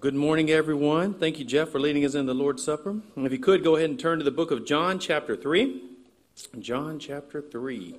good morning, everyone. Thank you, Jeff, for leading us in the Lord's Supper. And if you could, go ahead and turn to the book of John, chapter 3. John, chapter 3.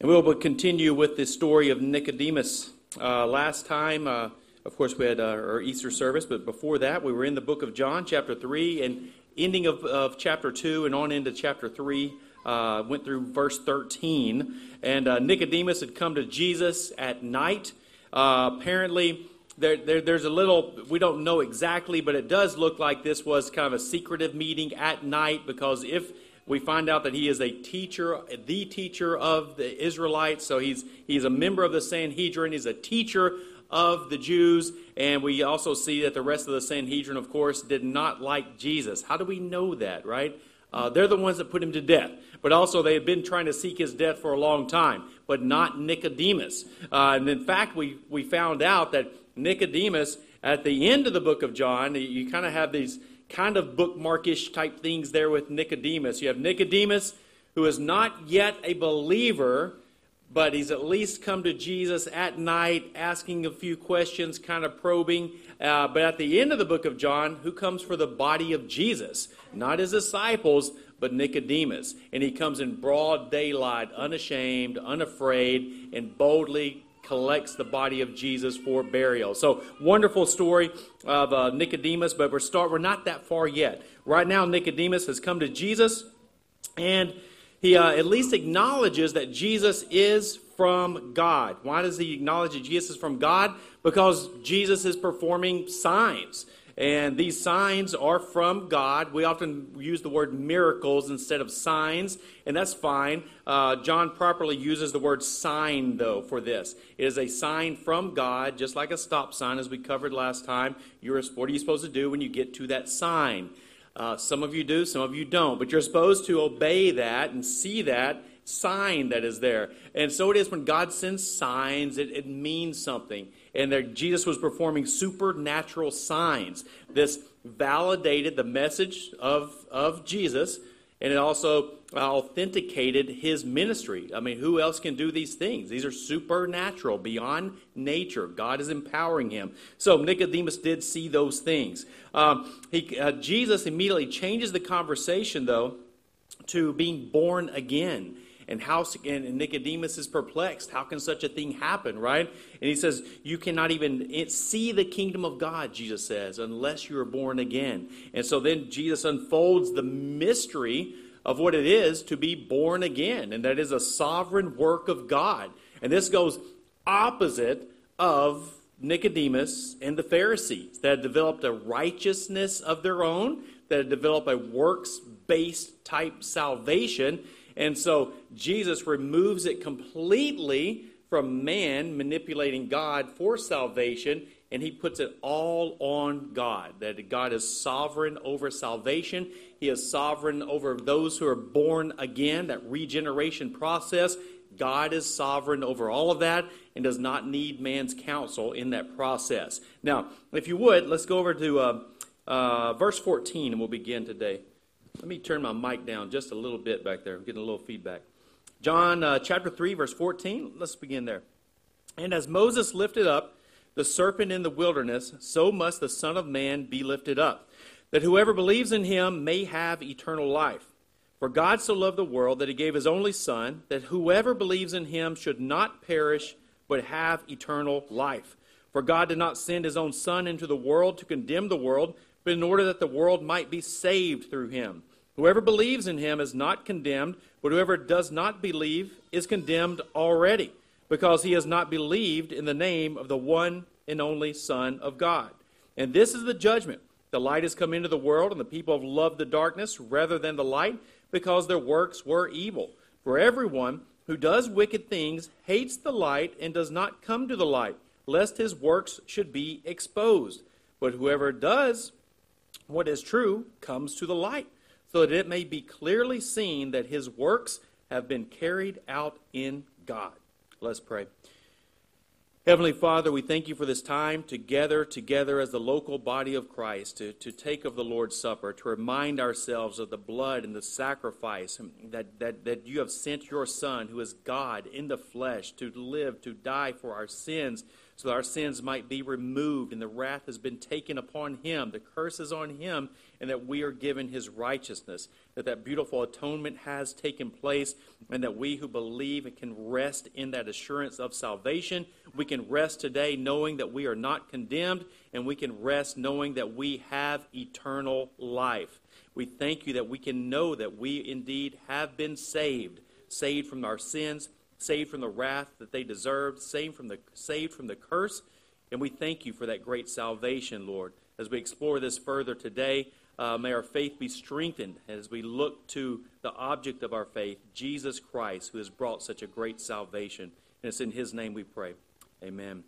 And we will continue with the story of Nicodemus. Uh, last time, uh, of course, we had uh, our Easter service, but before that, we were in the book of John, chapter 3, and ending of, of chapter 2 and on into chapter 3. Uh, went through verse 13. And uh, Nicodemus had come to Jesus at night. Apparently, there, there, there's a little, we don't know exactly, but it does look like this was kind of a secretive meeting at night because if we find out that he is a teacher, the teacher of the Israelites, so he's, he's a member of the Sanhedrin, he's a teacher of the Jews, and we also see that the rest of the Sanhedrin, of course, did not like Jesus. How do we know that, right? Uh, they're the ones that put him to death. But also, they had been trying to seek his death for a long time, but not Nicodemus. Uh, and in fact, we, we found out that Nicodemus, at the end of the book of John, you kind of have these kind of bookmarkish type things there with Nicodemus. You have Nicodemus, who is not yet a believer, but he's at least come to Jesus at night, asking a few questions, kind of probing. Uh, but at the end of the book of John, who comes for the body of Jesus? Not his disciples, but Nicodemus. And he comes in broad daylight, unashamed, unafraid, and boldly collects the body of Jesus for burial. So wonderful story of uh, Nicodemus, but we're start we're not that far yet. Right now, Nicodemus has come to Jesus, and he uh, at least acknowledges that Jesus is from God. Why does he acknowledge that Jesus is from God? Because Jesus is performing signs. And these signs are from God. We often use the word miracles instead of signs, and that's fine. Uh, John properly uses the word sign, though, for this. It is a sign from God, just like a stop sign, as we covered last time. You're, what are you supposed to do when you get to that sign? Uh, some of you do, some of you don't. But you're supposed to obey that and see that sign that is there. And so it is when God sends signs, it, it means something and there, Jesus was performing supernatural signs. This validated the message of, of Jesus, and it also authenticated his ministry. I mean, who else can do these things? These are supernatural, beyond nature. God is empowering him. So Nicodemus did see those things. Um, he, uh, Jesus immediately changes the conversation, though, to being born again and how and Nicodemus is perplexed. How can such a thing happen, right? And he says, "You cannot even eh, see the kingdom of God," Jesus says, "unless you are born again." And so then Jesus unfolds the mystery of what it is to be born again, and that is a sovereign work of God. And this goes opposite of Nicodemus and the Pharisees that had developed a righteousness of their own, that had developed a works based type salvation and so Jesus removes it completely from man manipulating God for salvation, and he puts it all on God. That God is sovereign over salvation, he is sovereign over those who are born again, that regeneration process. God is sovereign over all of that and does not need man's counsel in that process. Now, if you would, let's go over to uh, uh, verse 14 and we'll begin today. Let me turn my mic down just a little bit back there. I'm getting a little feedback. John uh, chapter 3, verse 14. Let's begin there. And as Moses lifted up the serpent in the wilderness, so must the Son of Man be lifted up, that whoever believes in him may have eternal life. For God so loved the world that he gave his only Son, that whoever believes in him should not perish, but have eternal life. For God did not send his own Son into the world to condemn the world, but in order that the world might be saved through him. Whoever believes in him is not condemned, but whoever does not believe is condemned already, because he has not believed in the name of the one and only Son of God. And this is the judgment. The light has come into the world, and the people have loved the darkness rather than the light, because their works were evil. For everyone who does wicked things hates the light and does not come to the light, lest his works should be exposed. But whoever does what is true comes to the light, so that it may be clearly seen that his works have been carried out in God. Let's pray. Heavenly Father, we thank you for this time together, together as the local body of Christ, to, to take of the Lord's Supper, to remind ourselves of the blood and the sacrifice that, that, that you have sent your Son, who is God in the flesh, to live, to die for our sins, so that our sins might be removed, and the wrath has been taken upon him, the curse is on him, and that we are given his righteousness, that that beautiful atonement has taken place, and that we who believe can rest in that assurance of salvation. We can rest today knowing that we are not condemned, and we can rest knowing that we have eternal life. We thank you that we can know that we indeed have been saved, saved from our sins, saved from the wrath that they deserved, saved from the, saved from the curse. And we thank you for that great salvation, Lord. As we explore this further today, uh, may our faith be strengthened as we look to the object of our faith, Jesus Christ, who has brought such a great salvation. And it's in his name we pray. Amen.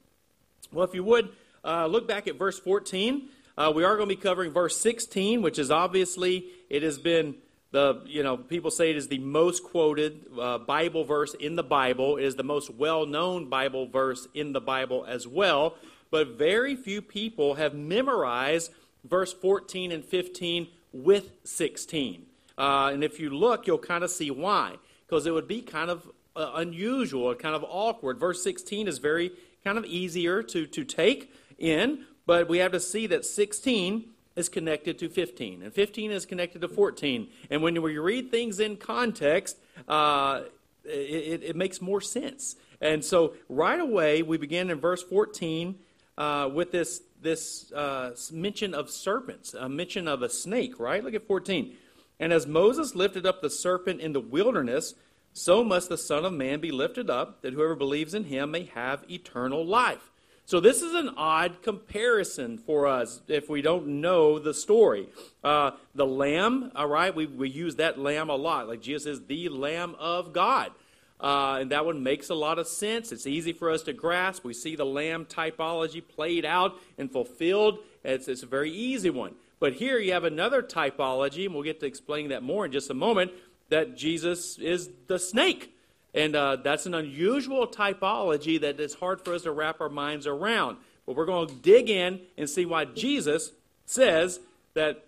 Well, if you would, uh, look back at verse 14. Uh, we are going to be covering verse 16, which is obviously, it has been the, you know, people say it is the most quoted uh, Bible verse in the Bible. It is the most well known Bible verse in the Bible as well. But very few people have memorized verse 14 and 15 with 16. Uh, and if you look, you'll kind of see why. Because it would be kind of uh, unusual kind of awkward. Verse 16 is very kind of easier to, to take in, but we have to see that 16 is connected to 15, and 15 is connected to 14. And when we read things in context, uh, it, it, makes more sense. And so right away, we begin in verse 14 uh, with this, this uh, mention of serpents, a mention of a snake, right? Look at 14. And as Moses lifted up the serpent in the wilderness, so must the Son of Man be lifted up, that whoever believes in him may have eternal life. So this is an odd comparison for us if we don't know the story. Uh, the lamb, all right, we, we use that lamb a lot. Like Jesus is the Lamb of God. Uh, and that one makes a lot of sense. It's easy for us to grasp. We see the lamb typology played out and fulfilled. It's, it's a very easy one. But here you have another typology, and we'll get to explaining that more in just a moment, that Jesus is the snake. And uh, that's an unusual typology that is hard for us to wrap our minds around. But we're going to dig in and see why Jesus says that,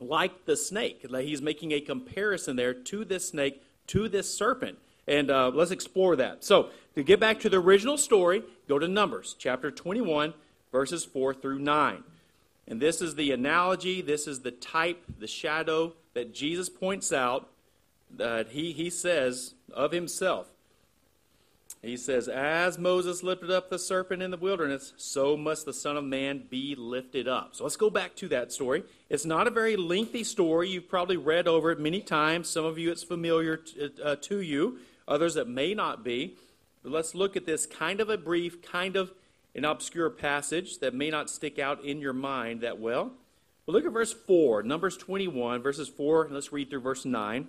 like the snake, he's making a comparison there to this snake, to this serpent. And uh, let's explore that. So, to get back to the original story, go to Numbers chapter 21, verses 4 through 9. And this is the analogy, this is the type, the shadow that Jesus points out that he, he says of himself. He says, As Moses lifted up the serpent in the wilderness, so must the Son of Man be lifted up. So let's go back to that story. It's not a very lengthy story. You've probably read over it many times. Some of you, it's familiar to, uh, to you, others, it may not be. But let's look at this kind of a brief, kind of an obscure passage that may not stick out in your mind that well. But look at verse 4, Numbers 21, verses 4. Let's read through verse 9.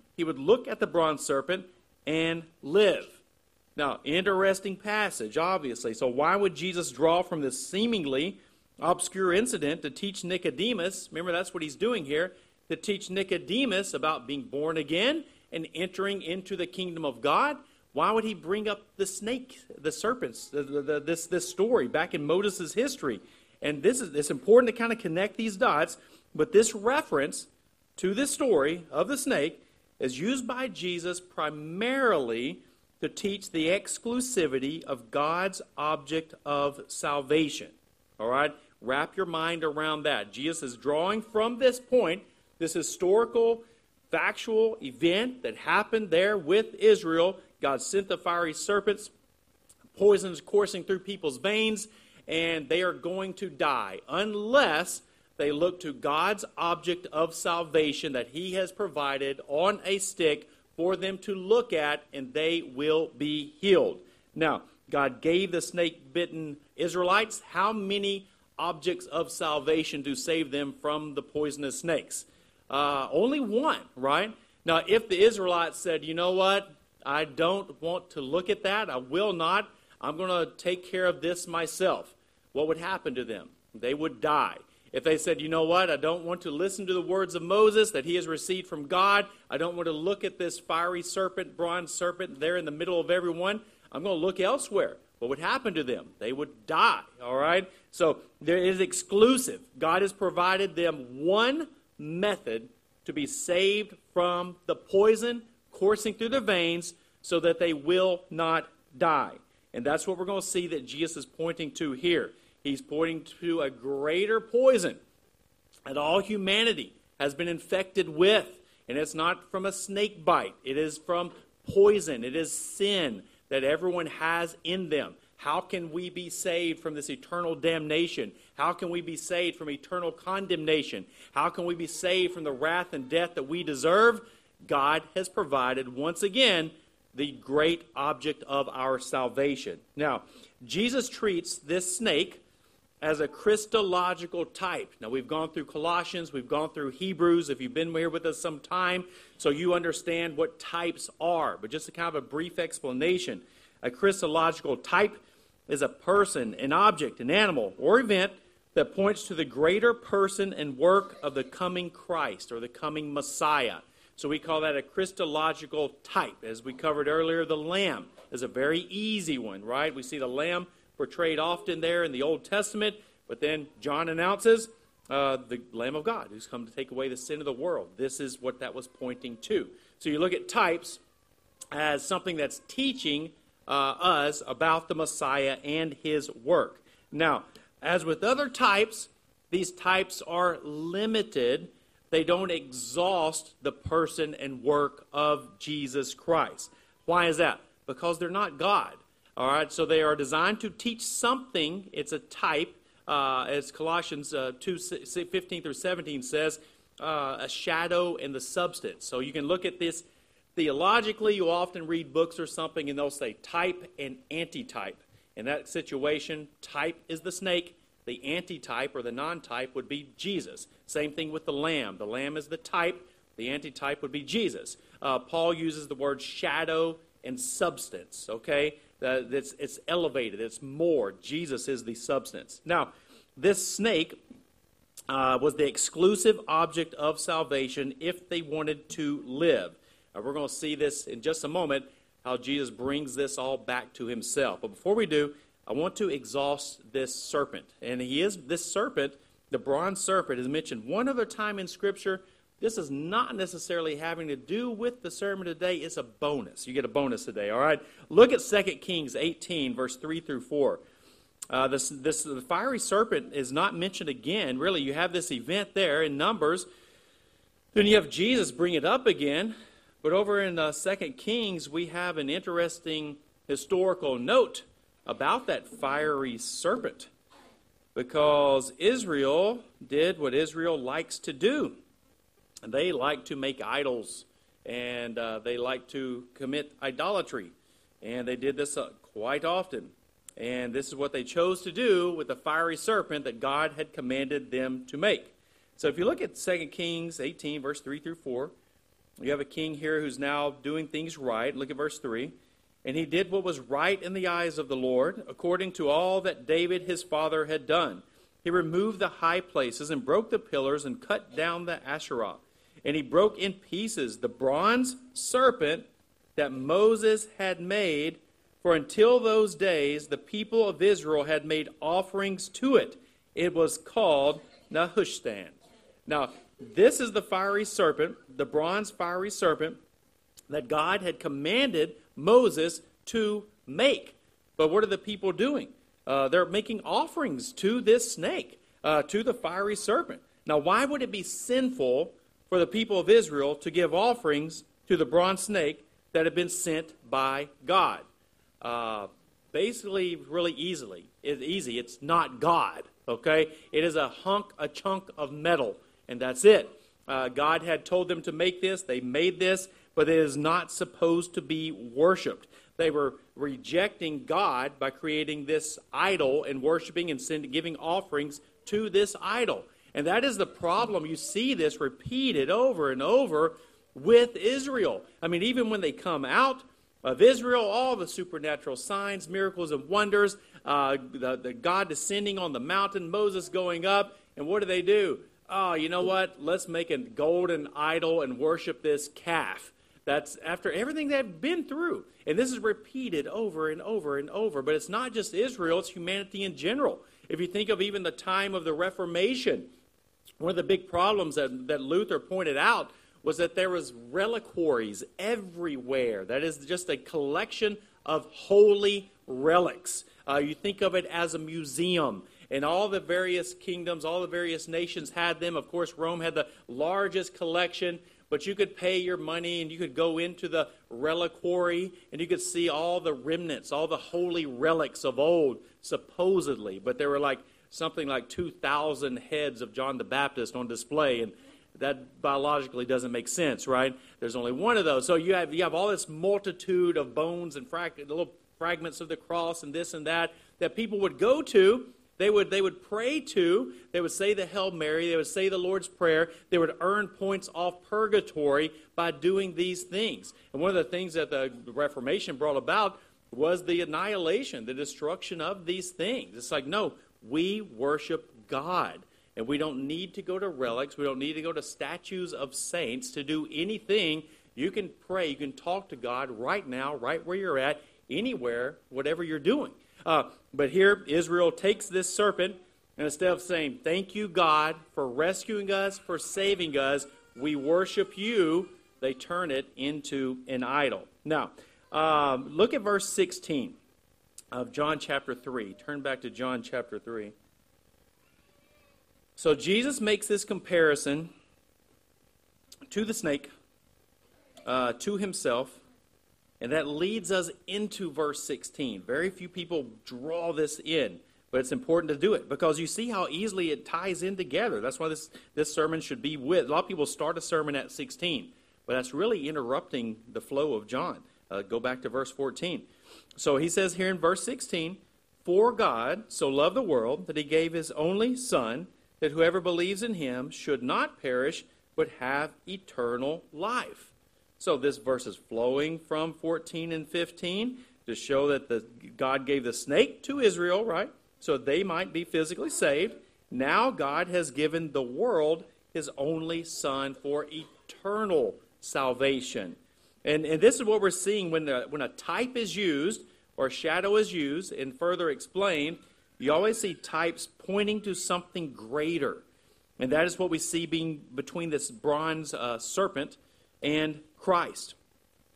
he would look at the bronze serpent and live. Now, interesting passage, obviously. So, why would Jesus draw from this seemingly obscure incident to teach Nicodemus? Remember, that's what he's doing here to teach Nicodemus about being born again and entering into the kingdom of God. Why would he bring up the snake, the serpents, the, the, this, this story back in Moses' history? And this is it's important to kind of connect these dots, but this reference to this story of the snake is used by Jesus primarily to teach the exclusivity of God's object of salvation. All right? Wrap your mind around that. Jesus is drawing from this point, this historical, factual event that happened there with Israel. God sent the fiery serpents, poisons coursing through people's veins, and they are going to die unless they look to God's object of salvation that He has provided on a stick for them to look at, and they will be healed. Now, God gave the snake bitten Israelites how many objects of salvation to save them from the poisonous snakes? Uh, only one, right? Now, if the Israelites said, you know what, I don't want to look at that, I will not, I'm going to take care of this myself, what would happen to them? They would die. If they said, you know what, I don't want to listen to the words of Moses that he has received from God, I don't want to look at this fiery serpent, bronze serpent there in the middle of everyone, I'm going to look elsewhere. What would happen to them? They would die, all right? So there is exclusive. God has provided them one method to be saved from the poison coursing through their veins so that they will not die. And that's what we're going to see that Jesus is pointing to here. He's pointing to a greater poison that all humanity has been infected with. And it's not from a snake bite, it is from poison, it is sin that everyone has in them. How can we be saved from this eternal damnation? How can we be saved from eternal condemnation? How can we be saved from the wrath and death that we deserve? God has provided, once again, the great object of our salvation. Now, Jesus treats this snake as a Christological type. Now, we've gone through Colossians, we've gone through Hebrews, if you've been here with us some time, so you understand what types are. But just a kind of a brief explanation a Christological type is a person, an object, an animal, or event that points to the greater person and work of the coming Christ or the coming Messiah. So we call that a Christological type. As we covered earlier, the lamb is a very easy one, right? We see the lamb portrayed often there in the Old Testament, but then John announces uh, the Lamb of God who's come to take away the sin of the world. This is what that was pointing to. So you look at types as something that's teaching uh, us about the Messiah and his work. Now, as with other types, these types are limited. They don't exhaust the person and work of Jesus Christ. Why is that? Because they're not God. All right, so they are designed to teach something. It's a type, uh, as Colossians uh, 2 15 through 17 says, uh, a shadow and the substance. So you can look at this Theologically, you often read books or something and they'll say type and antitype. In that situation, type is the snake, the antitype or the non type would be Jesus. Same thing with the lamb. The lamb is the type, the antitype would be Jesus. Uh, Paul uses the word shadow and substance, okay? Uh, it's, it's elevated, it's more. Jesus is the substance. Now, this snake uh, was the exclusive object of salvation if they wanted to live. We're going to see this in just a moment, how Jesus brings this all back to himself. But before we do, I want to exhaust this serpent. And he is this serpent, the bronze serpent, is mentioned one other time in Scripture. This is not necessarily having to do with the sermon today. It's a bonus. You get a bonus today, all right? Look at 2 Kings 18, verse 3 through 4. Uh, this, this, the fiery serpent is not mentioned again. Really, you have this event there in Numbers. Then you have Jesus bring it up again but over in uh, 2 Kings, we have an interesting historical note about that fiery serpent because Israel did what Israel likes to do. They like to make idols and uh, they like to commit idolatry. And they did this uh, quite often. And this is what they chose to do with the fiery serpent that God had commanded them to make. So if you look at 2 Kings 18, verse 3 through 4, you have a king here who's now doing things right. Look at verse 3. And he did what was right in the eyes of the Lord, according to all that David his father had done. He removed the high places and broke the pillars and cut down the Asherah. And he broke in pieces the bronze serpent that Moses had made, for until those days the people of Israel had made offerings to it. It was called Nehushtan. Now, this is the fiery serpent, the bronze fiery serpent that God had commanded Moses to make. But what are the people doing? Uh, they're making offerings to this snake, uh, to the fiery serpent. Now, why would it be sinful for the people of Israel to give offerings to the bronze snake that had been sent by God? Uh, basically, really easily. is easy. It's not God, okay? It is a hunk, a chunk of metal, and that's it. Uh, God had told them to make this. They made this, but it is not supposed to be worshiped. They were rejecting God by creating this idol and worshiping and giving offerings to this idol. And that is the problem. You see this repeated over and over with Israel. I mean, even when they come out of Israel, all the supernatural signs, miracles, and wonders, uh, the, the God descending on the mountain, Moses going up, and what do they do? Oh, you know what? Let's make a golden idol and worship this calf. That's after everything they've been through. And this is repeated over and over and over. But it's not just Israel, it's humanity in general. If you think of even the time of the Reformation, one of the big problems that, that Luther pointed out was that there was reliquaries everywhere. That is just a collection of holy relics. Uh, you think of it as a museum. And all the various kingdoms, all the various nations had them. Of course, Rome had the largest collection, but you could pay your money and you could go into the reliquary and you could see all the remnants, all the holy relics of old, supposedly. But there were like something like 2,000 heads of John the Baptist on display. And that biologically doesn't make sense, right? There's only one of those. So you have, you have all this multitude of bones and frag- little fragments of the cross and this and that that people would go to. They would, they would pray to. They would say the Hail Mary. They would say the Lord's Prayer. They would earn points off purgatory by doing these things. And one of the things that the Reformation brought about was the annihilation, the destruction of these things. It's like, no, we worship God. And we don't need to go to relics. We don't need to go to statues of saints to do anything. You can pray. You can talk to God right now, right where you're at, anywhere, whatever you're doing. Uh, but here, Israel takes this serpent, and instead of saying, Thank you, God, for rescuing us, for saving us, we worship you, they turn it into an idol. Now, um, look at verse 16 of John chapter 3. Turn back to John chapter 3. So Jesus makes this comparison to the snake, uh, to himself, and that leads us into verse 16. Very few people draw this in, but it's important to do it because you see how easily it ties in together. That's why this, this sermon should be with. A lot of people start a sermon at 16, but that's really interrupting the flow of John. Uh, go back to verse 14. So he says here in verse 16, For God so loved the world that he gave his only Son that whoever believes in him should not perish, but have eternal life. So this verse is flowing from 14 and 15 to show that the, God gave the snake to Israel, right? So they might be physically saved. Now God has given the world his only Son for eternal salvation. And, and this is what we're seeing when, the, when a type is used or shadow is used and further explained you always see types pointing to something greater. And that is what we see being between this bronze uh, serpent and Christ.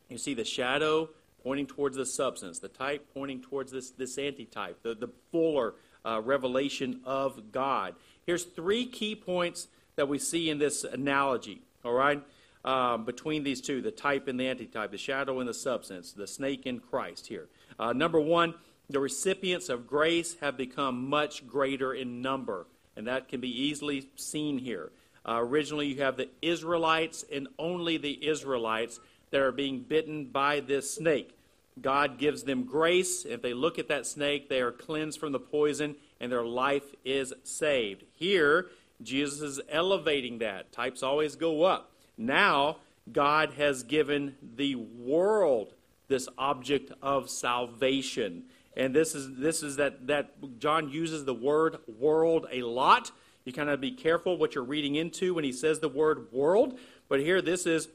You see the shadow pointing towards the substance, the type pointing towards this, this antitype, the, the fuller uh, revelation of God. Here's three key points that we see in this analogy, all right, um, between these two the type and the antitype, the shadow and the substance, the snake and Christ here. Uh, number one, the recipients of grace have become much greater in number, and that can be easily seen here. Uh, originally, you have the Israelites and only the Israelites that are being bitten by this snake. God gives them grace. If they look at that snake, they are cleansed from the poison and their life is saved. Here, Jesus is elevating that. Types always go up. Now, God has given the world this object of salvation. And this is this is that that John uses the word world a lot. You kind of be careful what you're reading into when he says the word world. But here this is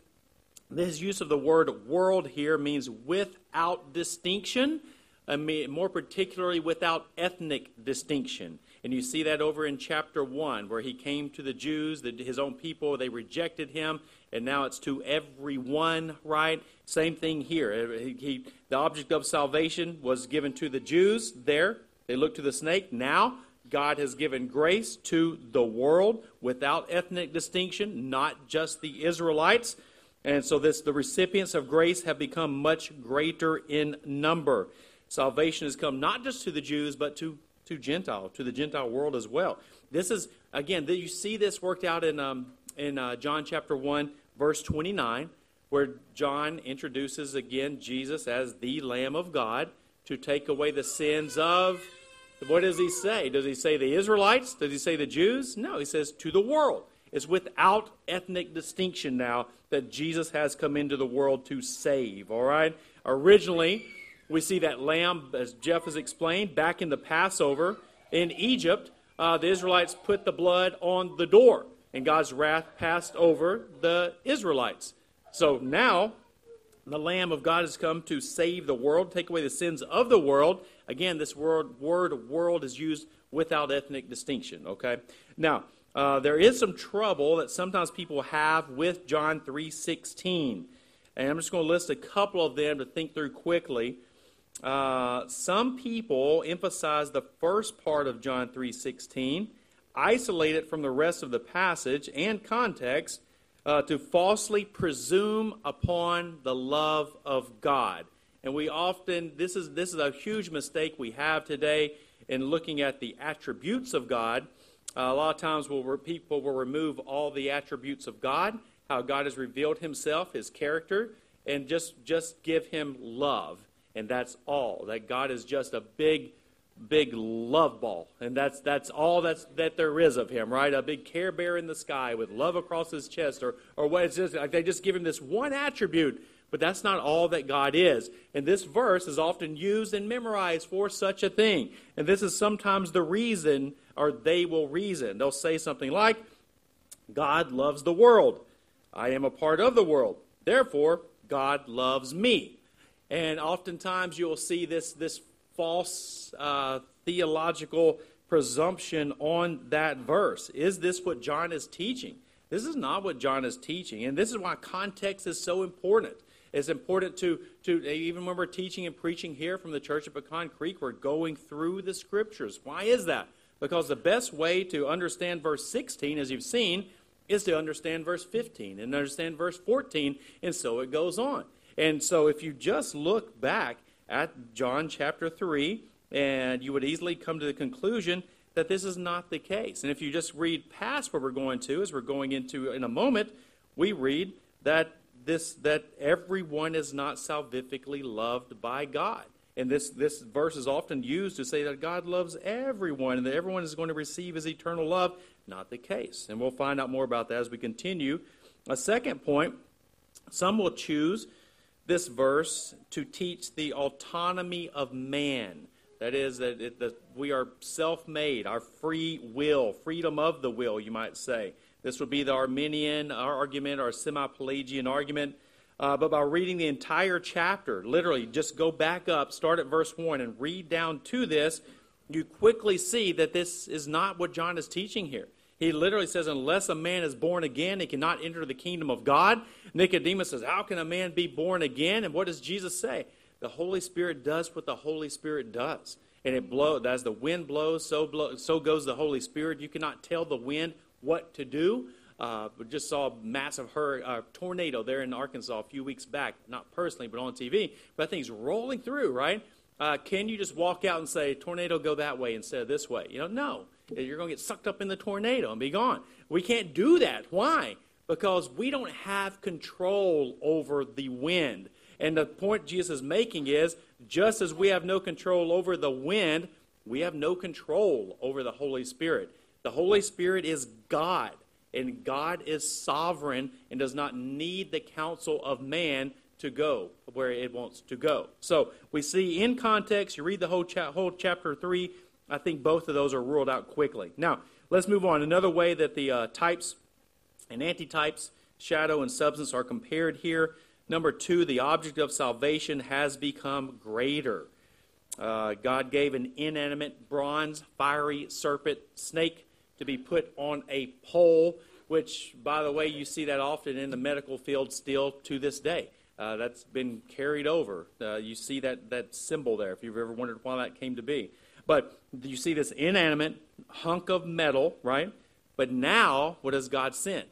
this use of the word world here means without distinction, more particularly without ethnic distinction. And you see that over in chapter 1, where he came to the Jews, the, his own people, they rejected him, and now it's to everyone, right? Same thing here. Uh, he, he, the object of salvation was given to the Jews there. They looked to the snake. Now, God has given grace to the world without ethnic distinction, not just the Israelites. And so this the recipients of grace have become much greater in number. Salvation has come not just to the Jews, but to to Gentile, to the Gentile world as well. This is, again, you see this worked out in, um, in uh, John chapter 1, verse 29, where John introduces again Jesus as the Lamb of God to take away the sins of. What does he say? Does he say the Israelites? Does he say the Jews? No, he says to the world. It's without ethnic distinction now that Jesus has come into the world to save. All right? Originally, we see that lamb, as Jeff has explained, back in the Passover in Egypt. Uh, the Israelites put the blood on the door, and God's wrath passed over the Israelites. So now, the Lamb of God has come to save the world, take away the sins of the world. Again, this word, word world is used without ethnic distinction, okay? Now, uh, there is some trouble that sometimes people have with John 3.16. And I'm just going to list a couple of them to think through quickly. Uh, some people emphasize the first part of John 3.16, isolate it from the rest of the passage and context uh, to falsely presume upon the love of God. And we often, this is, this is a huge mistake we have today in looking at the attributes of God. Uh, a lot of times we'll, people will remove all the attributes of God, how God has revealed himself, his character, and just, just give him love. And that's all. That God is just a big, big love ball. And that's, that's all that's, that there is of him, right? A big care bear in the sky with love across his chest. Or, or what it's just, like they just give him this one attribute. But that's not all that God is. And this verse is often used and memorized for such a thing. And this is sometimes the reason, or they will reason. They'll say something like, God loves the world. I am a part of the world. Therefore, God loves me. And oftentimes you'll see this, this false uh, theological presumption on that verse. Is this what John is teaching? This is not what John is teaching. And this is why context is so important. It's important to, to even when we're teaching and preaching here from the Church of Pecan Creek, we're going through the scriptures. Why is that? Because the best way to understand verse 16, as you've seen, is to understand verse 15 and understand verse 14, and so it goes on. And so if you just look back at John chapter 3, and you would easily come to the conclusion that this is not the case. And if you just read past where we're going to, as we're going into in a moment, we read that this that everyone is not salvifically loved by God. And this, this verse is often used to say that God loves everyone and that everyone is going to receive his eternal love. Not the case. And we'll find out more about that as we continue. A second point some will choose this verse to teach the autonomy of man. That is, that, it, that we are self made, our free will, freedom of the will, you might say. This would be the Arminian argument or semi Pelagian argument. Uh, but by reading the entire chapter, literally, just go back up, start at verse 1, and read down to this, you quickly see that this is not what John is teaching here. He literally says, Unless a man is born again, he cannot enter the kingdom of God. Nicodemus says, How can a man be born again? And what does Jesus say? The Holy Spirit does what the Holy Spirit does. And it blows, as the wind blows, so, blow, so goes the Holy Spirit. You cannot tell the wind what to do. Uh, we just saw a massive hur- uh, tornado there in Arkansas a few weeks back, not personally, but on TV. But that thing's rolling through, right? Uh, can you just walk out and say, tornado, go that way instead of this way? You know, no. You're going to get sucked up in the tornado and be gone. We can't do that. Why? Because we don't have control over the wind. And the point Jesus is making is just as we have no control over the wind, we have no control over the Holy Spirit. The Holy Spirit is God, and God is sovereign and does not need the counsel of man to go where it wants to go. So we see in context, you read the whole, cha- whole chapter 3, I think both of those are ruled out quickly. Now, let's move on. Another way that the uh, types and antitypes, shadow and substance, are compared here. Number two, the object of salvation has become greater. Uh, God gave an inanimate bronze, fiery serpent snake to be put on a pole, which, by the way, you see that often in the medical field still to this day. Uh, that's been carried over. Uh, you see that, that symbol there, if you've ever wondered why that came to be. But you see this inanimate hunk of metal, right? But now, what has God sent?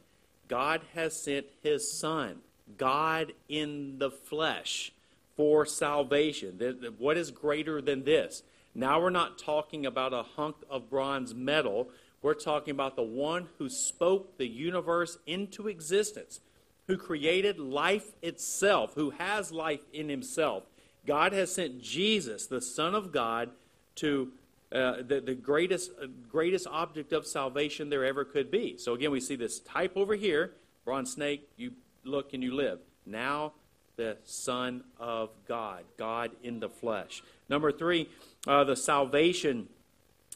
God has sent his Son, God in the flesh, for salvation. What is greater than this? Now we're not talking about a hunk of bronze metal. We're talking about the one who spoke the universe into existence, who created life itself, who has life in himself. God has sent Jesus, the Son of God, to uh, the, the greatest, greatest object of salvation there ever could be. So again, we see this type over here, bronze snake, you look and you live. Now, the Son of God, God in the flesh. Number three, uh, the salvation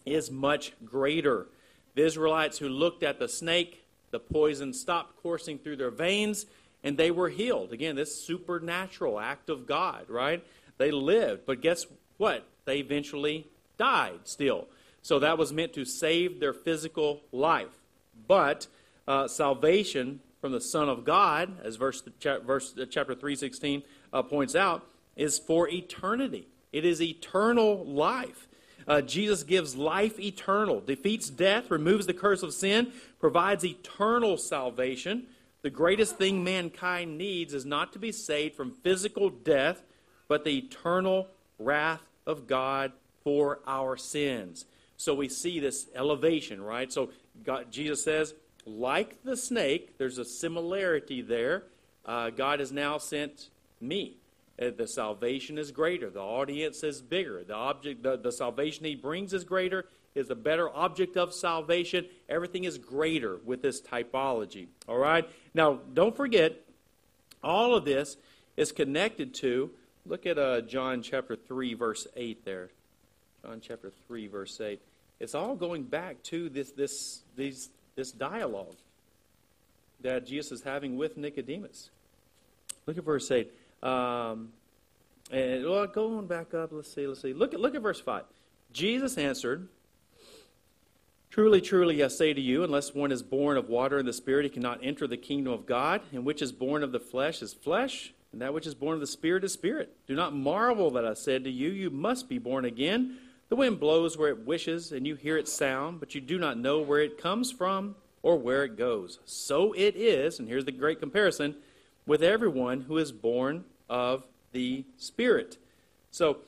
is much greater. The Israelites who looked at the snake, the poison stopped coursing through their veins, and they were healed. Again, this supernatural act of God, right? They lived, but guess what? They eventually died still. So that was meant to save their physical life. But uh, salvation from the Son of God, as verse, verse uh, chapter 316 uh, points out, is for eternity. It is eternal life. Uh, Jesus gives life eternal, defeats death, removes the curse of sin, provides eternal salvation. The greatest thing mankind needs is not to be saved from physical death, but the eternal wrath of God for our sins. So we see this elevation, right? So God, Jesus says, like the snake, there's a similarity there. Uh, God has now sent me. Uh, the salvation is greater. The audience is bigger. The object, the, the salvation he brings is greater. Is a better object of salvation. Everything is greater with this typology. All right. Now, don't forget, all of this is connected to. Look at uh, John chapter three, verse eight. There, John chapter three, verse eight. It's all going back to this this these this dialogue that Jesus is having with Nicodemus. Look at verse 8. Um, and well, going back up, let's see, let's see. Look at, look at verse 5. Jesus answered, Truly, truly, I say to you, unless one is born of water and the Spirit, he cannot enter the kingdom of God. And which is born of the flesh is flesh, and that which is born of the Spirit is spirit. Do not marvel that I said to you, You must be born again. The wind blows where it wishes, and you hear its sound, but you do not know where it comes from or where it goes. So it is, and here's the great comparison, with everyone who is born of the Spirit. So,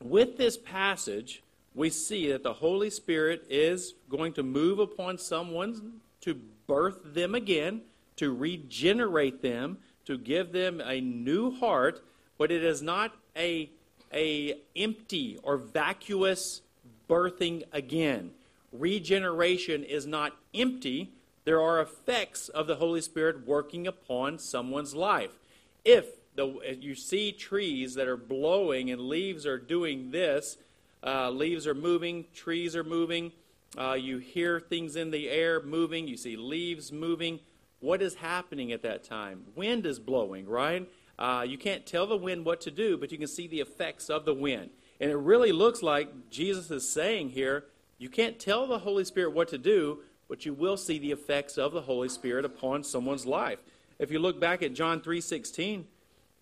with this passage, we see that the Holy Spirit is going to move upon someone to birth them again, to regenerate them, to give them a new heart, but it is not a a empty or vacuous birthing again. Regeneration is not empty. There are effects of the Holy Spirit working upon someone's life. If the, you see trees that are blowing and leaves are doing this, uh, leaves are moving, trees are moving, uh, you hear things in the air moving, you see leaves moving. What is happening at that time? Wind is blowing, right? Uh, you can't tell the wind what to do, but you can see the effects of the wind. And it really looks like Jesus is saying here you can't tell the Holy Spirit what to do, but you will see the effects of the Holy Spirit upon someone's life. If you look back at John 3:16,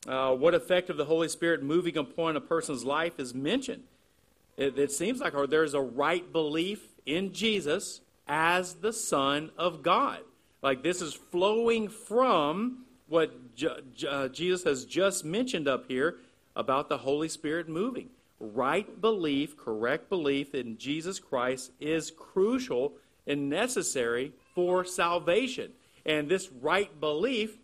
uh, what effect of the Holy Spirit moving upon a person's life is mentioned. It, it seems like there's a right belief in Jesus as the Son of God. Like this is flowing from what uh, Jesus has just mentioned up here about the Holy Spirit moving. Right belief, correct belief in Jesus Christ is crucial and necessary for salvation. And this right belief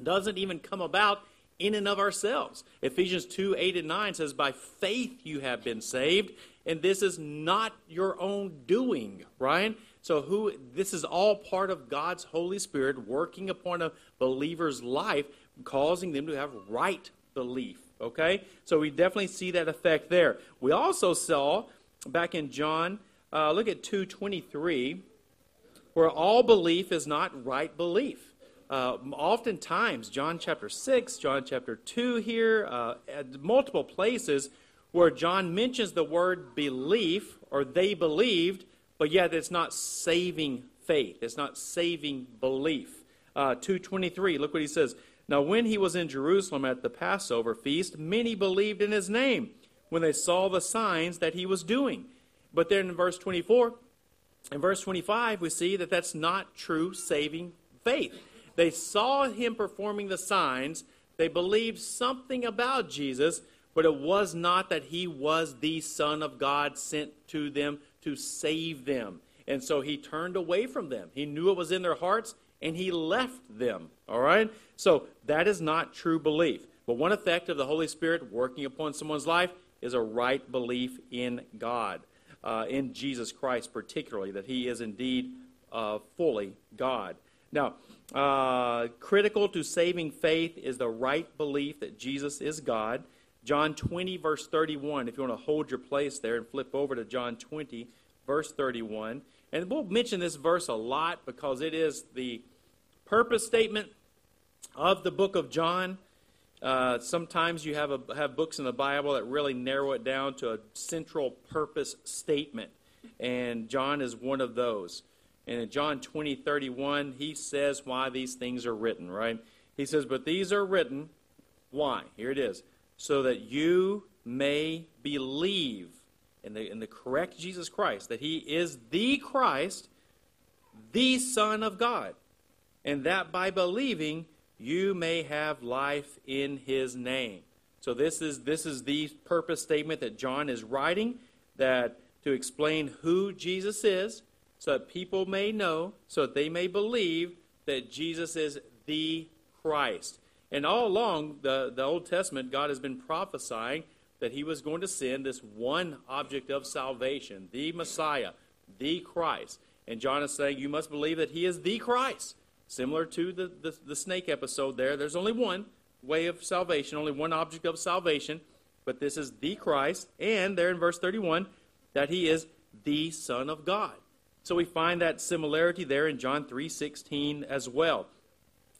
doesn't even come about in and of ourselves. Ephesians 2 8 and 9 says, By faith you have been saved, and this is not your own doing, Ryan. So who this is all part of God's Holy Spirit working upon a believer's life, causing them to have right belief. Okay? So we definitely see that effect there. We also saw back in John, uh, look at 223, where all belief is not right belief. Uh, oftentimes, John chapter 6, John chapter 2 here, uh, at multiple places where John mentions the word belief or they believed, but yet it's not saving faith. It's not saving belief. Uh, 223, look what he says. Now, when he was in Jerusalem at the Passover feast, many believed in his name when they saw the signs that he was doing. But then in verse 24, in verse 25, we see that that's not true saving faith. They saw him performing the signs, they believed something about Jesus, but it was not that he was the Son of God sent to them to save them. And so he turned away from them. He knew it was in their hearts, and he left them. All right? So that is not true belief. But one effect of the Holy Spirit working upon someone's life is a right belief in God, uh, in Jesus Christ particularly, that he is indeed uh, fully God. Now, uh, critical to saving faith is the right belief that Jesus is God. John 20, verse 31, if you want to hold your place there and flip over to John 20, verse 31. And we'll mention this verse a lot because it is the purpose statement of the book of John. Uh, sometimes you have, a, have books in the Bible that really narrow it down to a central purpose statement, and John is one of those. And in John 20, 31, he says why these things are written, right? He says, But these are written, why? Here it is. So that you may believe in the, in the correct Jesus Christ, that he is the Christ, the Son of God, and that by believing you may have life in his name. So this is this is the purpose statement that John is writing that to explain who Jesus is so that people may know, so that they may believe that Jesus is the Christ. And all along the, the Old Testament, God has been prophesying that he was going to send this one object of salvation, the Messiah, the Christ. And John is saying, You must believe that he is the Christ. Similar to the, the, the, snake episode there, there's only one way of salvation, only one object of salvation, but this is the Christ. And there in verse 31, that he is the Son of God. So we find that similarity there in John 3:16 as well.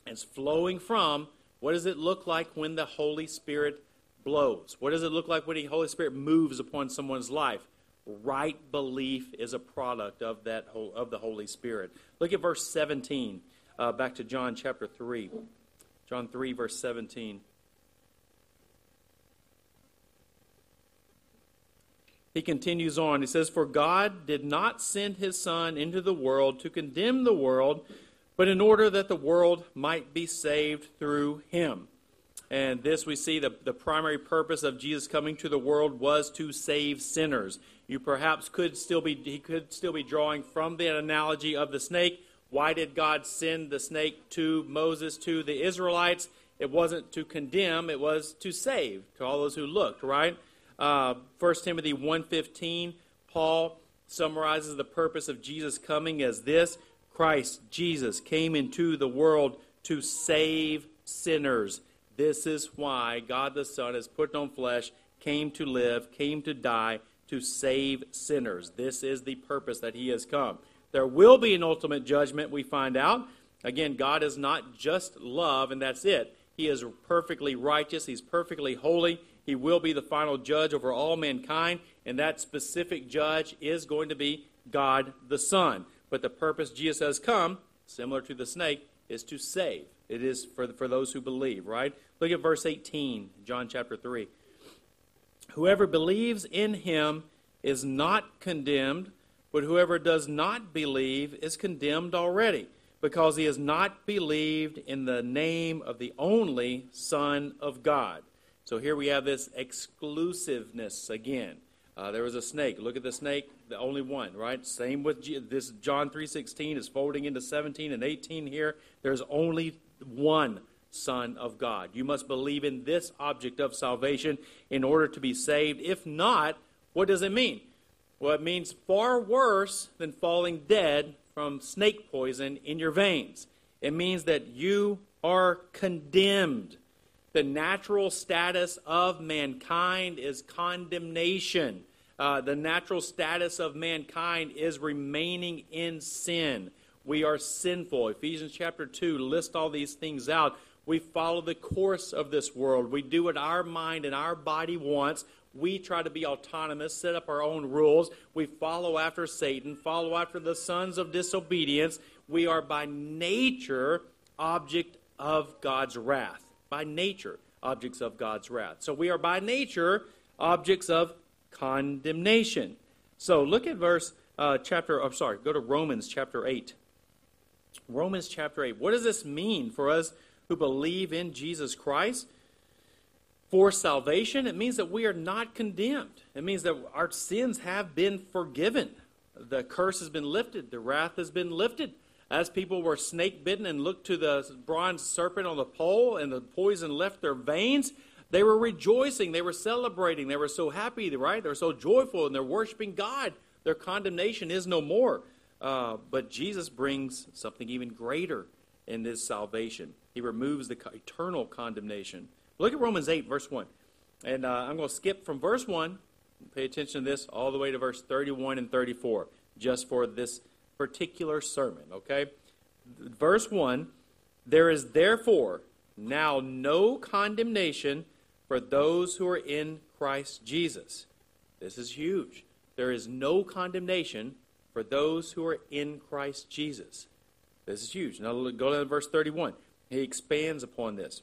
It's flowing from what does it look like when the Holy Spirit blows? What does it look like when the Holy Spirit moves upon someone's life? Right belief is a product of that of the Holy Spirit. Look at verse 17. Uh, back to John chapter 3. John 3 verse 17. He continues on. He says, For God did not send his Son into the world to condemn the world, but in order that the world might be saved through him. And this we see the, the primary purpose of Jesus coming to the world was to save sinners. You perhaps could still be he could still be drawing from the analogy of the snake. Why did God send the snake to Moses to the Israelites? It wasn't to condemn, it was to save to all those who looked, right? Uh, 1 Timothy 1.15, Paul summarizes the purpose of Jesus coming as this. Christ, Jesus, came into the world to save sinners. This is why God the Son has put on flesh, came to live, came to die, to save sinners. This is the purpose that he has come. There will be an ultimate judgment, we find out. Again, God is not just love, and that's it. He is perfectly righteous, He's perfectly holy, he will be the final judge over all mankind, and that specific judge is going to be God the Son. But the purpose Jesus has come, similar to the snake, is to save. It is for, for those who believe, right? Look at verse 18, John chapter 3. Whoever believes in him is not condemned, but whoever does not believe is condemned already, because he has not believed in the name of the only Son of God. So here we have this exclusiveness again. Uh, there was a snake. Look at the snake, the only one, right? Same with G- this. John three sixteen is folding into seventeen and eighteen here. There's only one Son of God. You must believe in this object of salvation in order to be saved. If not, what does it mean? Well, it means far worse than falling dead from snake poison in your veins. It means that you are condemned the natural status of mankind is condemnation. Uh, the natural status of mankind is remaining in sin. We are sinful. Ephesians chapter 2 lists all these things out. We follow the course of this world. We do what our mind and our body wants. We try to be autonomous, set up our own rules. We follow after Satan, follow after the sons of disobedience. We are by nature object of God's wrath by nature objects of God's wrath. So we are by nature objects of condemnation. So look at verse uh, chapter, I'm sorry, go to Romans chapter 8. Romans chapter 8. What does this mean for us who believe in Jesus Christ? for salvation, it means that we are not condemned. It means that our sins have been forgiven. The curse has been lifted, the wrath has been lifted. As people were snake bitten and looked to the bronze serpent on the pole and the poison left their veins, they were rejoicing, they were celebrating, they were so happy, right? They were so joyful and they're worshiping God. Their condemnation is no more. Uh, but Jesus brings something even greater in this salvation. He removes the eternal condemnation. Look at Romans 8, verse 1. And uh, I'm going to skip from verse 1, pay attention to this, all the way to verse 31 and 34, just for this particular sermon, okay? Verse 1 There is therefore now no condemnation for those who are in Christ Jesus. This is huge. There is no condemnation for those who are in Christ Jesus. This is huge. Now go down to verse 31. He expands upon this.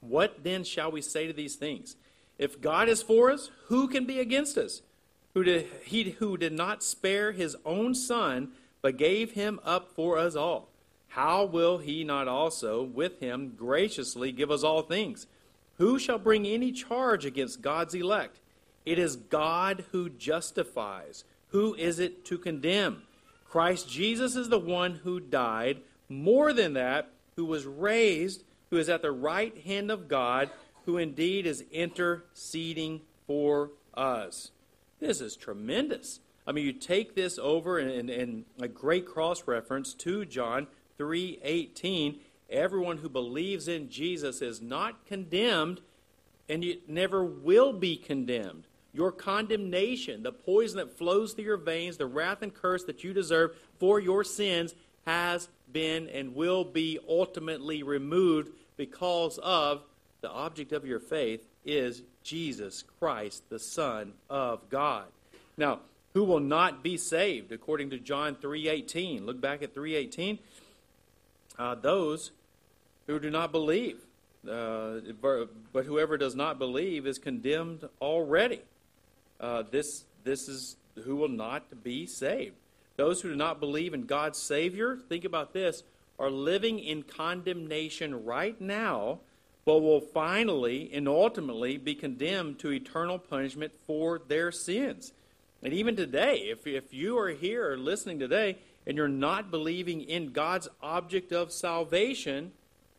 What then shall we say to these things? If God is for us, who can be against us? Who did, he who did not spare his own son, but gave him up for us all, how will he not also with him graciously give us all things? Who shall bring any charge against God's elect? It is God who justifies. Who is it to condemn? Christ Jesus is the one who died, more than that, who was raised who is at the right hand of God, who indeed is interceding for us. This is tremendous. I mean, you take this over in, in a great cross reference to John 3:18. Everyone who believes in Jesus is not condemned, and you never will be condemned. Your condemnation, the poison that flows through your veins, the wrath and curse that you deserve for your sins, has been and will be ultimately removed because of the object of your faith is Jesus Christ, the Son of God. Now, who will not be saved according to John 3:18? Look back at 3:18. Uh, those who do not believe. Uh, but whoever does not believe is condemned already. Uh, this this is who will not be saved. Those who do not believe in God's Savior, think about this, are living in condemnation right now, but will finally and ultimately be condemned to eternal punishment for their sins. And even today, if, if you are here or listening today and you're not believing in God's object of salvation,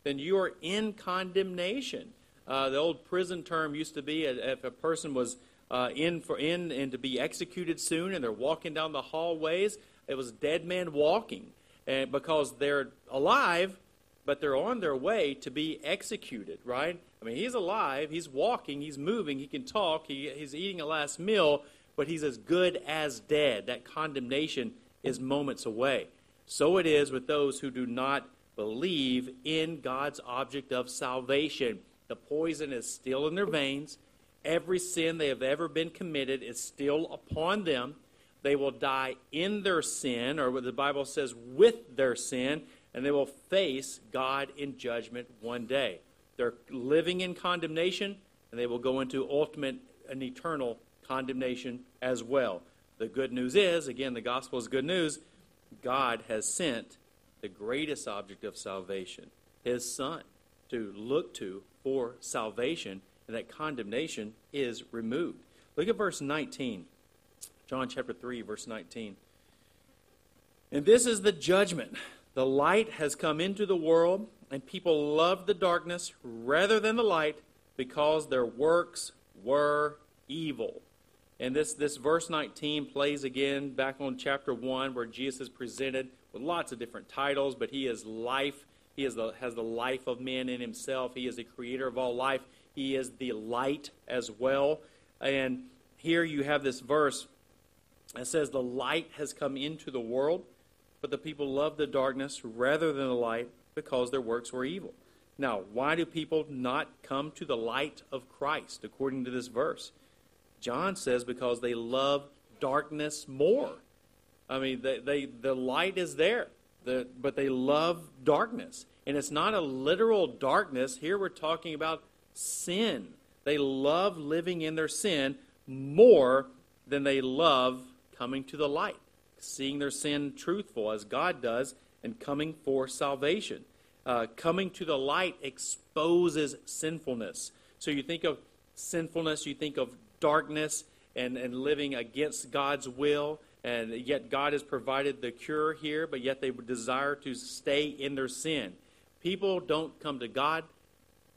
then you are in condemnation. Uh, the old prison term used to be if a person was uh, in for in and to be executed soon, and they're walking down the hallways, it was dead man walking and because they're alive, but they're on their way to be executed, right? I mean, he's alive, he's walking, he's moving, he can talk, he, he's eating a last meal, but he's as good as dead. That condemnation is moments away. So it is with those who do not believe in God's object of salvation. The poison is still in their veins. Every sin they have ever been committed is still upon them. They will die in their sin, or what the Bible says, with their sin, and they will face God in judgment one day. They're living in condemnation, and they will go into ultimate and eternal condemnation as well. The good news is, again, the gospel is good news. God has sent the greatest object of salvation, his son, to look to for salvation, and that condemnation is removed. Look at verse 19. John chapter 3, verse 19. And this is the judgment. The light has come into the world, and people loved the darkness rather than the light because their works were evil. And this, this verse 19 plays again back on chapter 1 where Jesus is presented with lots of different titles, but he is life. He is the, has the life of men in himself. He is the creator of all life. He is the light as well. And here you have this verse it says, The light has come into the world, but the people loved the darkness rather than the light because their works were evil. Now, why do people not come to the light of Christ, according to this verse? John says because they love darkness more. I mean, they, they, the light is there, the, but they love darkness. And it's not a literal darkness. Here we're talking about sin. They love living in their sin more than they love coming to the light, seeing their sin truthful as God does, and coming for salvation. Uh, coming to the light exposes sinfulness. So you think of sinfulness, you think of darkness and, and living against God's will. And yet God has provided the cure here, but yet they desire to stay in their sin. People don't come to God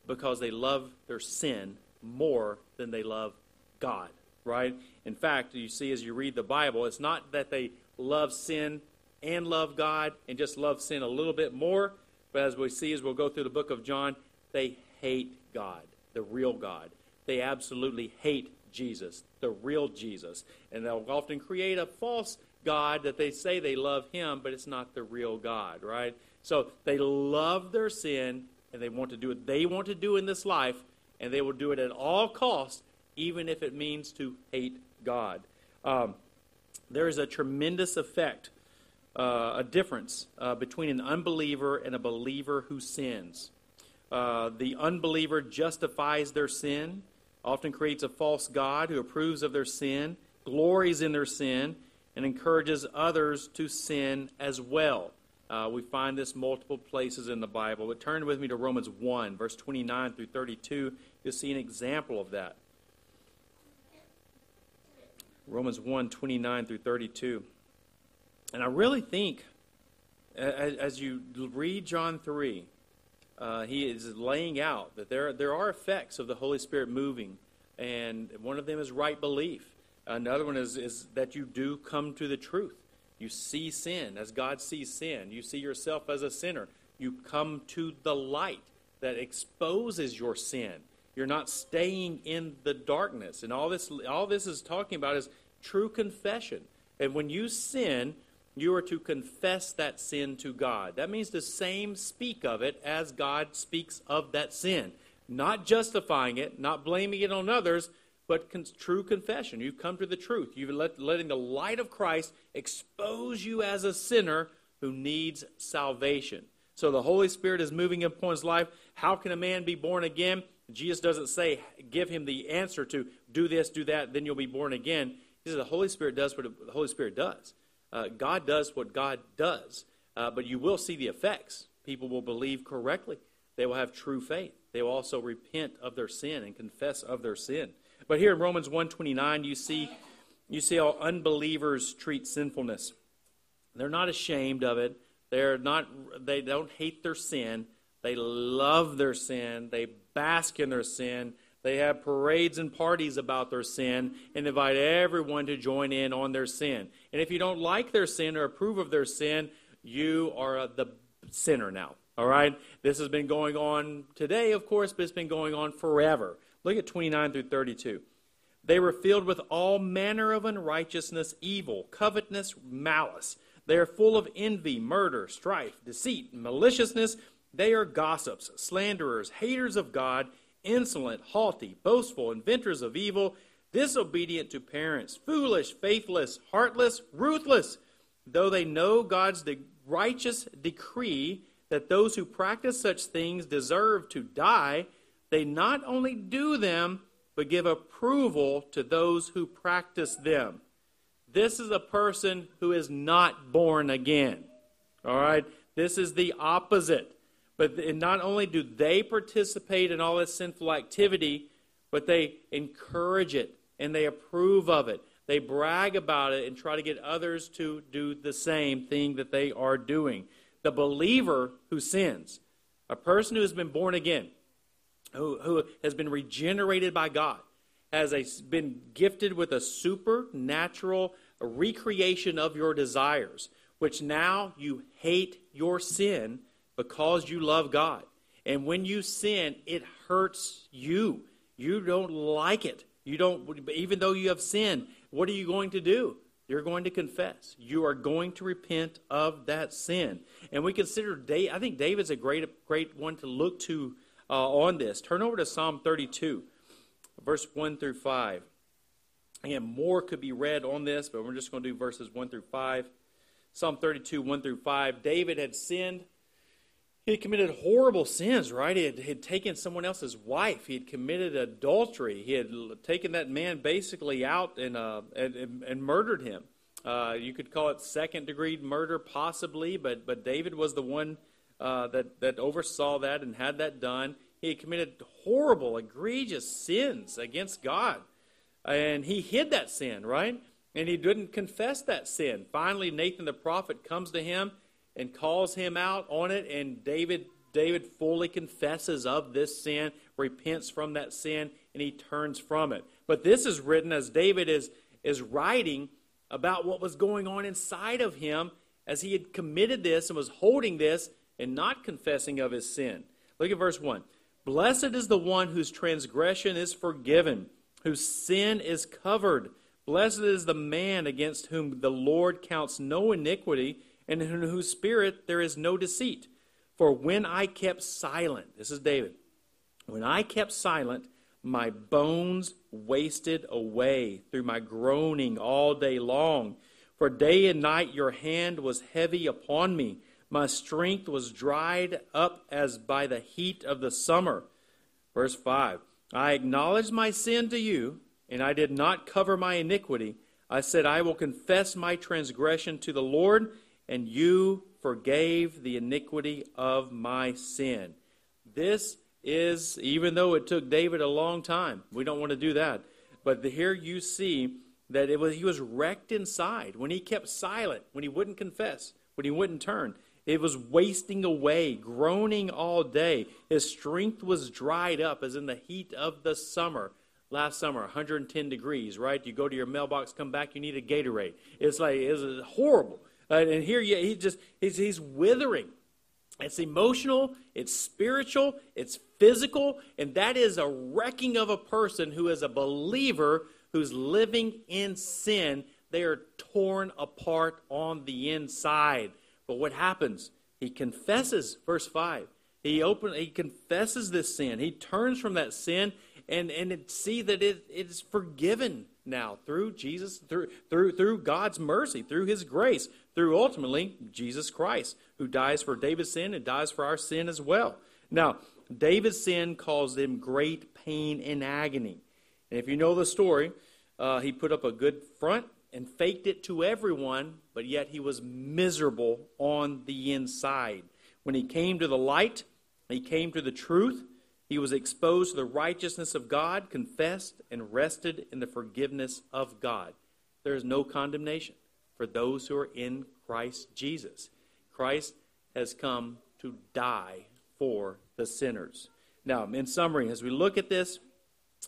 because they love their sin more than they love God, right? In fact, you see as you read the Bible, it's not that they love sin and love God and just love sin a little bit more, but as we see as we'll go through the book of John, they hate God, the real God. They absolutely hate Jesus, the real Jesus. And they'll often create a false God that they say they love him, but it's not the real God, right? So they love their sin and they want to do what they want to do in this life, and they will do it at all costs, even if it means to hate God. Um, there is a tremendous effect, uh, a difference uh, between an unbeliever and a believer who sins. Uh, the unbeliever justifies their sin, often creates a false God who approves of their sin, glories in their sin, and encourages others to sin as well. Uh, we find this multiple places in the Bible. But turn with me to Romans 1, verse 29 through 32. You'll see an example of that. Romans 1, 29 through 32. And I really think, as you read John 3, uh, he is laying out that there, there are effects of the Holy Spirit moving. And one of them is right belief. Another one is, is that you do come to the truth. You see sin as God sees sin. You see yourself as a sinner. You come to the light that exposes your sin. You're not staying in the darkness. And all this, all this is talking about is true confession. And when you sin, you are to confess that sin to God. That means the same speak of it as God speaks of that sin. Not justifying it, not blaming it on others, but con- true confession. You've come to the truth. You've let, letting the light of Christ expose you as a sinner who needs salvation. So the Holy Spirit is moving upon his life. How can a man be born again? Jesus doesn't say, give him the answer to do this, do that, then you'll be born again. He says the Holy Spirit does what the Holy Spirit does. Uh, God does what God does. Uh, but you will see the effects. People will believe correctly. They will have true faith. They will also repent of their sin and confess of their sin. But here in Romans 129, you see, you see how unbelievers treat sinfulness. They're not ashamed of it. They're not, they don't hate their sin. They love their sin. They bask in their sin. They have parades and parties about their sin and invite everyone to join in on their sin. And if you don't like their sin or approve of their sin, you are uh, the sinner now. All right? This has been going on today, of course, but it's been going on forever. Look at 29 through 32. They were filled with all manner of unrighteousness, evil, covetousness, malice. They are full of envy, murder, strife, deceit, maliciousness. They are gossips, slanderers, haters of God, insolent, haughty, boastful, inventors of evil, disobedient to parents, foolish, faithless, heartless, ruthless. Though they know God's de- righteous decree that those who practice such things deserve to die, they not only do them, but give approval to those who practice them. This is a person who is not born again. All right? This is the opposite. But not only do they participate in all this sinful activity, but they encourage it and they approve of it. They brag about it and try to get others to do the same thing that they are doing. The believer who sins, a person who has been born again, who, who has been regenerated by God, has a, been gifted with a supernatural recreation of your desires, which now you hate your sin because you love God. And when you sin, it hurts you. You don't like it. You don't, even though you have sinned, what are you going to do? You're going to confess. You are going to repent of that sin. And we consider, I think David's a great, great one to look to uh, on this. Turn over to Psalm 32, verse 1 through 5. Again, more could be read on this, but we're just going to do verses 1 through 5. Psalm 32, 1 through 5. David had sinned. He had committed horrible sins, right? He had, had taken someone else's wife. He had committed adultery. He had taken that man basically out and, uh, and, and, murdered him. Uh, you could call it second degree murder, possibly, but, but David was the one uh, that, that oversaw that and had that done. he had committed horrible, egregious sins against God. And he hid that sin, right? And he didn't confess that sin. Finally, Nathan the prophet comes to him and calls him out on it, and David David fully confesses of this sin, repents from that sin, and he turns from it. But this is written as David is, is writing about what was going on inside of him as he had committed this and was holding this and not confessing of his sin. Look at verse 1. Blessed is the one whose transgression is forgiven, whose sin is covered. Blessed is the man against whom the Lord counts no iniquity, and in whose spirit there is no deceit. For when I kept silent, this is David, when I kept silent, my bones wasted away through my groaning all day long. For day and night your hand was heavy upon me. My strength was dried up as by the heat of the summer. Verse 5 I acknowledged my sin to you, and I did not cover my iniquity. I said, I will confess my transgression to the Lord, and you forgave the iniquity of my sin. This is, even though it took David a long time, we don't want to do that. But here you see that it was, he was wrecked inside when he kept silent, when he wouldn't confess, when he wouldn't turn. It was wasting away, groaning all day. His strength was dried up as in the heat of the summer. Last summer, 110 degrees, right? You go to your mailbox, come back, you need a Gatorade. It's like, it's horrible. And here yeah, he just he's, he's withering. It's emotional, it's spiritual, it's physical, and that is a wrecking of a person who is a believer who's living in sin. They are torn apart on the inside. But what happens? He confesses, verse 5. He open, he confesses this sin. He turns from that sin and, and see that it, it is forgiven now through Jesus, through, through, through God's mercy, through his grace, through ultimately Jesus Christ, who dies for David's sin and dies for our sin as well. Now, David's sin caused him great pain and agony. And if you know the story, uh, he put up a good front and faked it to everyone, but yet he was miserable on the inside. When he came to the light, he came to the truth, he was exposed to the righteousness of God, confessed, and rested in the forgiveness of God. There is no condemnation for those who are in Christ Jesus. Christ has come to die for the sinners. Now, in summary, as we look at this,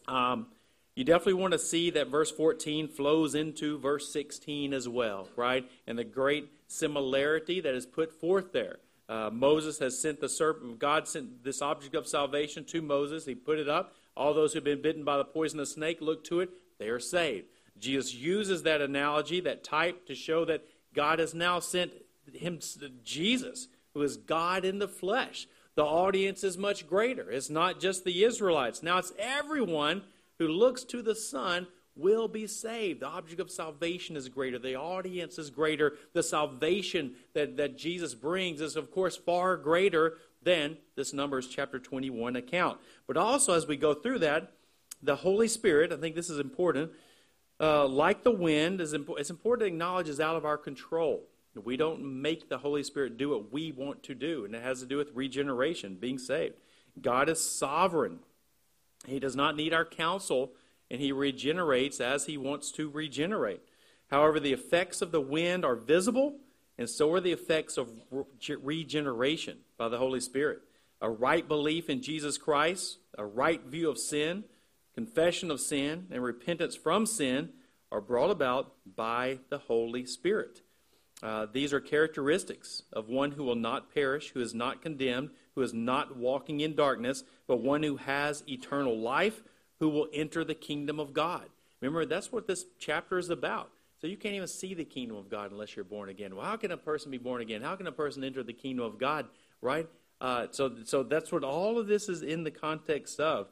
um, you definitely want to see that verse 14 flows into verse 16 as well, right? And the great similarity that is put forth there. Uh, Moses has sent the serpent, God sent this object of salvation to Moses. He put it up. All those who've been bitten by the poisonous snake look to it, they are saved. Jesus uses that analogy, that type, to show that God has now sent him, Jesus, who is God in the flesh. The audience is much greater. It's not just the Israelites. Now it's everyone who looks to the Son will be saved. The object of salvation is greater. The audience is greater. The salvation that, that Jesus brings is, of course, far greater than this Numbers chapter 21 account. But also, as we go through that, the Holy Spirit, I think this is important, uh, like the wind, impo- it's important to acknowledge is out of our control. We don't make the Holy Spirit do what we want to do, and it has to do with regeneration, being saved. God is sovereign. He does not need our counsel and he regenerates as he wants to regenerate. However, the effects of the wind are visible, and so are the effects of regeneration by the Holy Spirit. A right belief in Jesus Christ, a right view of sin, confession of sin, and repentance from sin are brought about by the Holy Spirit. Uh, these are characteristics of one who will not perish, who is not condemned, who is not walking in darkness, but one who has eternal life, who will enter the kingdom of God. Remember, that's what this chapter is about. So you can't even see the kingdom of God unless you're born again. Well, how can a person be born again? How can a person enter the kingdom of God, right? Uh, so, so that's what all of this is in the context of.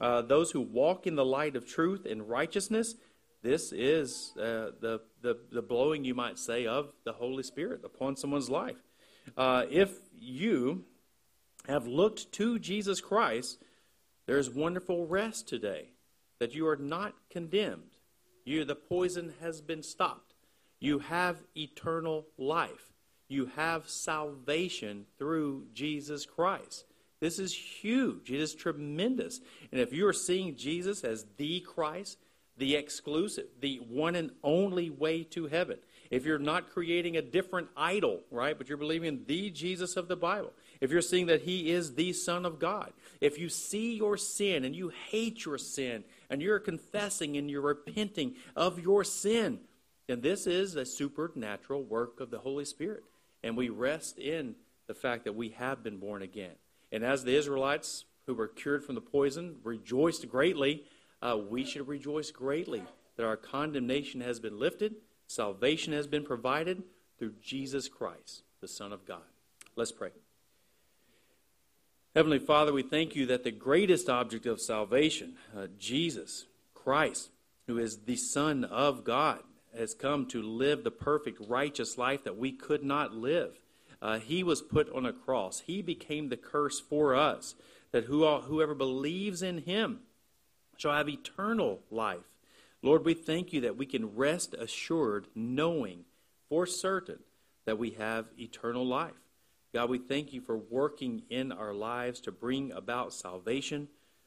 Uh, those who walk in the light of truth and righteousness, this is uh, the, the, the blowing, you might say, of the Holy Spirit upon someone's life. Uh, if you have looked to Jesus Christ, there's wonderful rest today that you are not condemned. You, the poison has been stopped. You have eternal life. You have salvation through Jesus Christ. This is huge. It is tremendous. And if you are seeing Jesus as the Christ, the exclusive, the one and only way to heaven, if you're not creating a different idol, right, but you're believing in the Jesus of the Bible, if you're seeing that he is the Son of God, if you see your sin and you hate your sin and you're confessing and you're repenting of your sin, then this is a supernatural work of the Holy Spirit. And we rest in the fact that we have been born again. And as the Israelites who were cured from the poison rejoiced greatly, uh, we should rejoice greatly that our condemnation has been lifted Salvation has been provided through Jesus Christ, the Son of God. Let's pray. Heavenly Father, we thank you that the greatest object of salvation, uh, Jesus Christ, who is the Son of God, has come to live the perfect, righteous life that we could not live. Uh, he was put on a cross. He became the curse for us, that whoever believes in him shall have eternal life. Lord, we thank you that we can rest assured, knowing for certain that we have eternal life. God, we thank you for working in our lives to bring about salvation.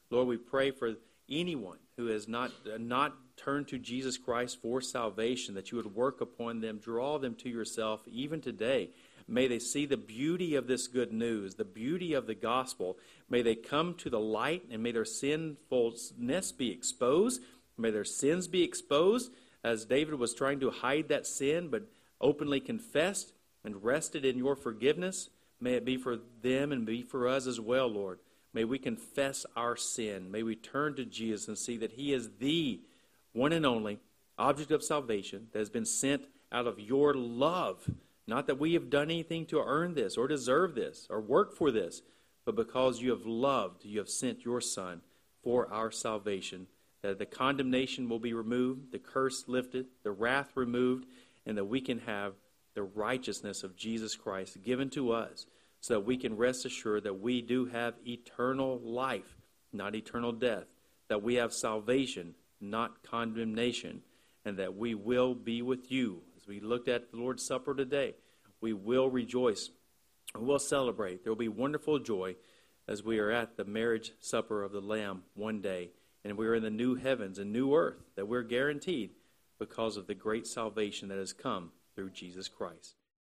Lord, we pray for anyone who has not, not turned to Jesus Christ for salvation, that you would work upon them, draw them to yourself even today. May they see the beauty of this good news, the beauty of the gospel. May they come to the light and may their sinfulness be exposed May their sins be exposed, as David was trying to hide that sin, but openly confessed and rested in your forgiveness. May it be for them and be for us as well, Lord. May we confess our sin. May we turn to Jesus and see that He is the one and only object of salvation that has been sent out of your love. Not that we have done anything to earn this or deserve this or work for this, but because you have loved, you have sent your Son for our salvation that the condemnation will be removed, the curse lifted, the wrath removed, and that we can have the righteousness of Jesus Christ given to us so that we can rest assured that we do have eternal life, not eternal death, that we have salvation, not condemnation, and that we will be with you. We looked at the Lord's Supper today, we will rejoice. We will celebrate. There will be wonderful joy as we are at the marriage supper of the Lamb one day and we're in the new heavens and new earth that we're guaranteed because of the great salvation that has come through Jesus Christ.